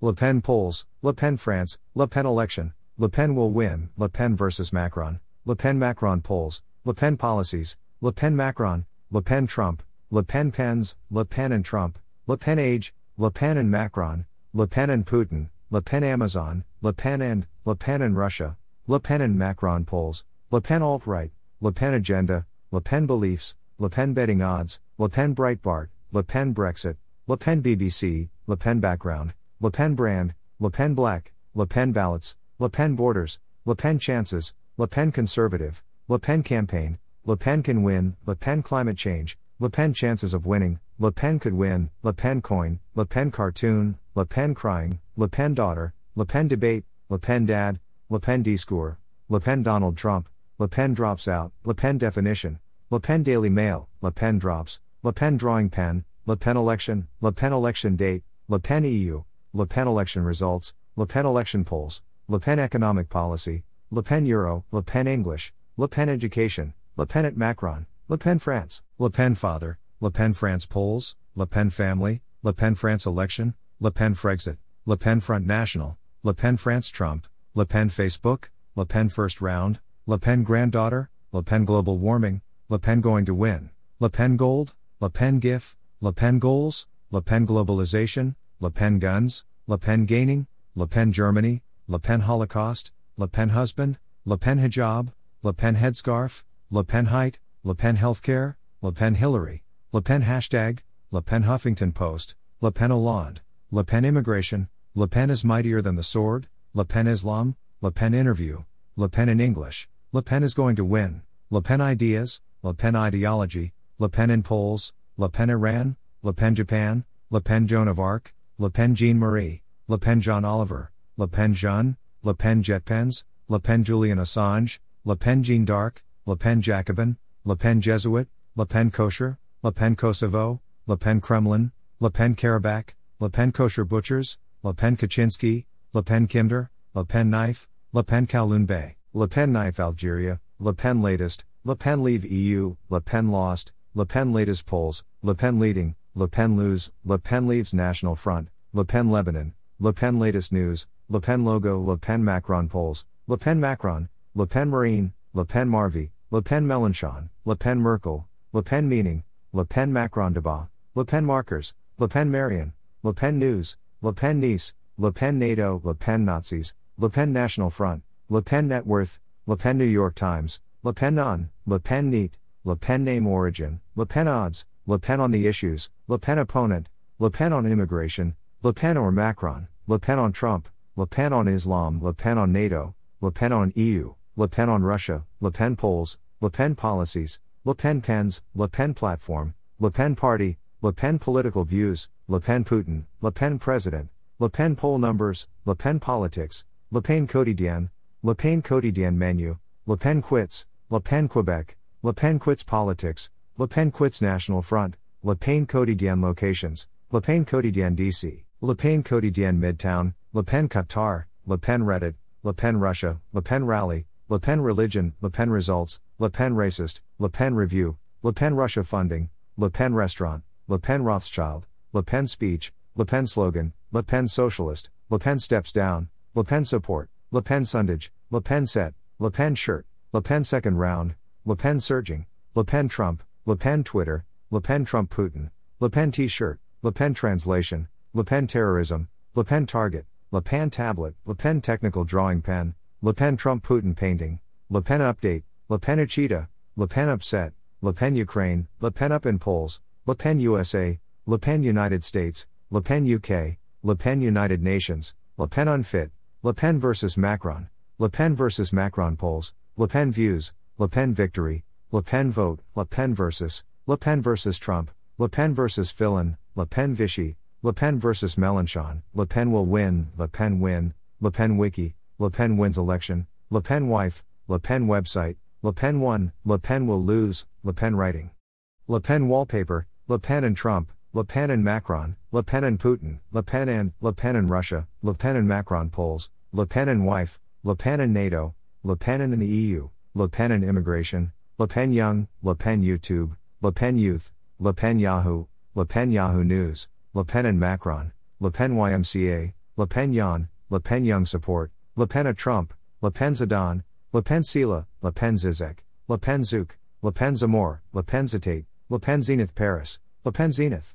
Le Pen polls, Le Pen France, Le Pen election, Le Pen will win, Le Pen versus Macron, Le Pen Macron polls, Le Pen policies, Le Pen Macron, Le Pen Trump, Le Pen pens, Le Pen and Trump, Le Pen age, Le Pen and Macron, Le Pen and Putin, Le Pen Amazon, Le Pen and Le Pen and Russia, Le Pen and Macron polls, Le Pen alt right, Le Pen agenda, Le Pen beliefs, Le Pen betting odds, Le Pen Breitbart, Le Pen Brexit, Le Pen BBC, Le Pen background, Le Pen brand, Le Pen black, Le Pen ballots, Le Pen borders, Le Pen chances, Le Pen conservative, Le Pen campaign, Le Pen can win, Le Pen climate change, Le Pen chances of winning, Le Pen could win, Le Pen coin, Le Pen cartoon, Le Pen crying, Le Pen daughter, Le Pen debate, Le Pen dad, Le Pen discours, Le Pen Donald Trump, Le Pen drops out, Le Pen definition, Le Pen Daily Mail, Le Pen drops, Le Pen drawing pen, Le Pen election, Le Pen election date, Le Pen EU, Le Pen election results, Le Pen election polls, Le Pen economic policy, Le Pen Euro, Le Pen English, Le Pen education, Le Pen at Macron, Le Pen France, Le Pen father, Le Pen France polls, Le Pen family, Le Pen France election, Le Pen Frexit, Le Pen Front National, Le Pen France Trump, Le Pen Facebook, Le Pen first round, Le Pen granddaughter, Le Pen global warming, Le Pen going to win, Le Pen gold, Le Pen GIF, Le Pen goals, Le Pen globalization, Le Pen guns, Le Pen gaining, Le Pen Germany, Le Pen Holocaust, Le Pen husband, Le Pen hijab, Le Pen headscarf, Le Pen height, Le Pen healthcare, Le Pen Hillary, Le Pen hashtag, Le Pen Huffington Post, Le Pen Hollande, Le Pen immigration, Le Pen is mightier than the sword, Le Pen Islam, Le Pen interview, Le Pen in English, Le Pen is going to win, Le Pen ideas, Le Pen ideology, Le Pen in polls, Le Pen Iran, Le Pen Japan, Le Pen Joan of Arc, Le Pen Jean Marie, Le Pen John Oliver, Le Pen Jean, Le Pen Jet Pens, Le Pen Julian Assange, Le Pen Jean d'Arc, Le Pen Jacobin, Le Pen Jesuit, Le Pen Kosher, Le Pen Kosovo, Le Pen Kremlin, Le Pen Karabakh, Le Pen Kosher Butchers, Le Pen Kaczynski, Le Pen Kinder, Le Pen Knife, Le Pen Kowloon Bay, Le Pen Knife Algeria, Le Pen Latest, Le Pen Leave EU, Le Pen Lost, Le Pen Latest Polls, Le Pen Leading, Le Pen Lose, Le Pen Leaves National Front, Le Pen Lebanon, Le Pen Latest News, Le Pen Logo Le Pen Macron Polls, Le Pen Macron, Le Pen Marine, Le Pen Marvy, Le Pen Mélenchon, Le Pen Merkel, Le Pen Meaning, Le Pen Macron Debat, Le Pen Markers, Le Pen Marion, Le Pen News, Le Pen Nice, Le Pen NATO, Le Pen Nazis, Le Pen National Front, Le Pen Net Worth, Le Pen New York Times, Le Pen Non, Le Pen Neat, Le Pen Name Origin, Le Pen Odds, Le Pen on the Issues, Le Pen Opponent, Le Pen on Immigration, Le Pen or Macron, Le Pen on Trump, Le Pen on Islam, Le Pen on NATO, Le Pen on EU, Le Pen on Russia, Le Pen polls, Le Pen policies, Le Pen pens, Le Pen platform, Le Pen party, Le Pen political views, Le Pen Putin, Le Pen president, Le Pen poll numbers, Le Pen politics, Le Pen quotidien, Le Pen quotidien menu, Le Pen quits, Le Pen Quebec, Le Pen quits politics, Le Pen quits National Front, Le Pen quotidien locations, Le Pen quotidien DC, Le Pen quotidien Midtown, Le Pen Qatar, Le Pen Reddit, Le Pen Russia, Le Pen Rally, Le Pen Religion, Le Pen Results, Le Pen Racist, Le Pen Review, Le Pen Russia Funding, Le Pen Restaurant, Le Pen Rothschild, Le Pen Speech, Le Pen Slogan, Le Pen Socialist, Le Pen Steps Down, Le Pen Support, Le Pen Sundage, Le Pen Set, Le Pen Shirt, Le Pen Second Round, Le Pen Surging, Le Pen Trump, Le Pen Twitter, Le Pen Trump Putin, Le Pen T shirt, Le Pen Translation, Le Pen Terrorism, Le Pen Target, Le Pen Tablet, Le Pen Technical Drawing Pen, Le Pen Trump Putin Painting, Le Pen Update, Le Pen Uchida, Le Pen Upset, Le Pen Ukraine, Le Pen Up in Polls, Le Pen USA, Le Pen United States, Le Pen UK, Le Pen United Nations, Le Pen Unfit, Le Pen vs Macron, Le Pen vs Macron polls, Le Pen Views, Le Pen Victory, Le Pen Vote, Le Pen vs, Le Pen vs Trump, Le Pen vs Fillon, Le Pen Vichy, Le Pen vs Mélenchon, Le Pen will win, Le Pen win, Le Pen Wiki, Le Pen wins election, Le Pen wife, Le Pen website, Le Pen won, Le Pen will lose, Le Pen writing. Le Pen wallpaper, Le Pen and Trump, Le Pen and Macron, Le Pen and Putin, Le Pen and Le Pen and Russia, Le Pen and Macron polls, Le Pen and wife, Le Pen and NATO, Le Pen and in the EU, Le Pen and immigration, Le Pen Young, Le Pen YouTube, Le Pen Youth, Le Pen Yahoo, Le Pen Yahoo News, Le Pen and Macron, Le Pen YMCA, Le Pen Yan, Le Pen Young Support, Le Pen a Trump, Le Pen Zidane, Le Pen Sila, Le Pen Zizek, Le Pen Zouk, Le Pen Zamor, Le Pen Zitate, Le Pen Zenith Paris, Le Pen Zenith.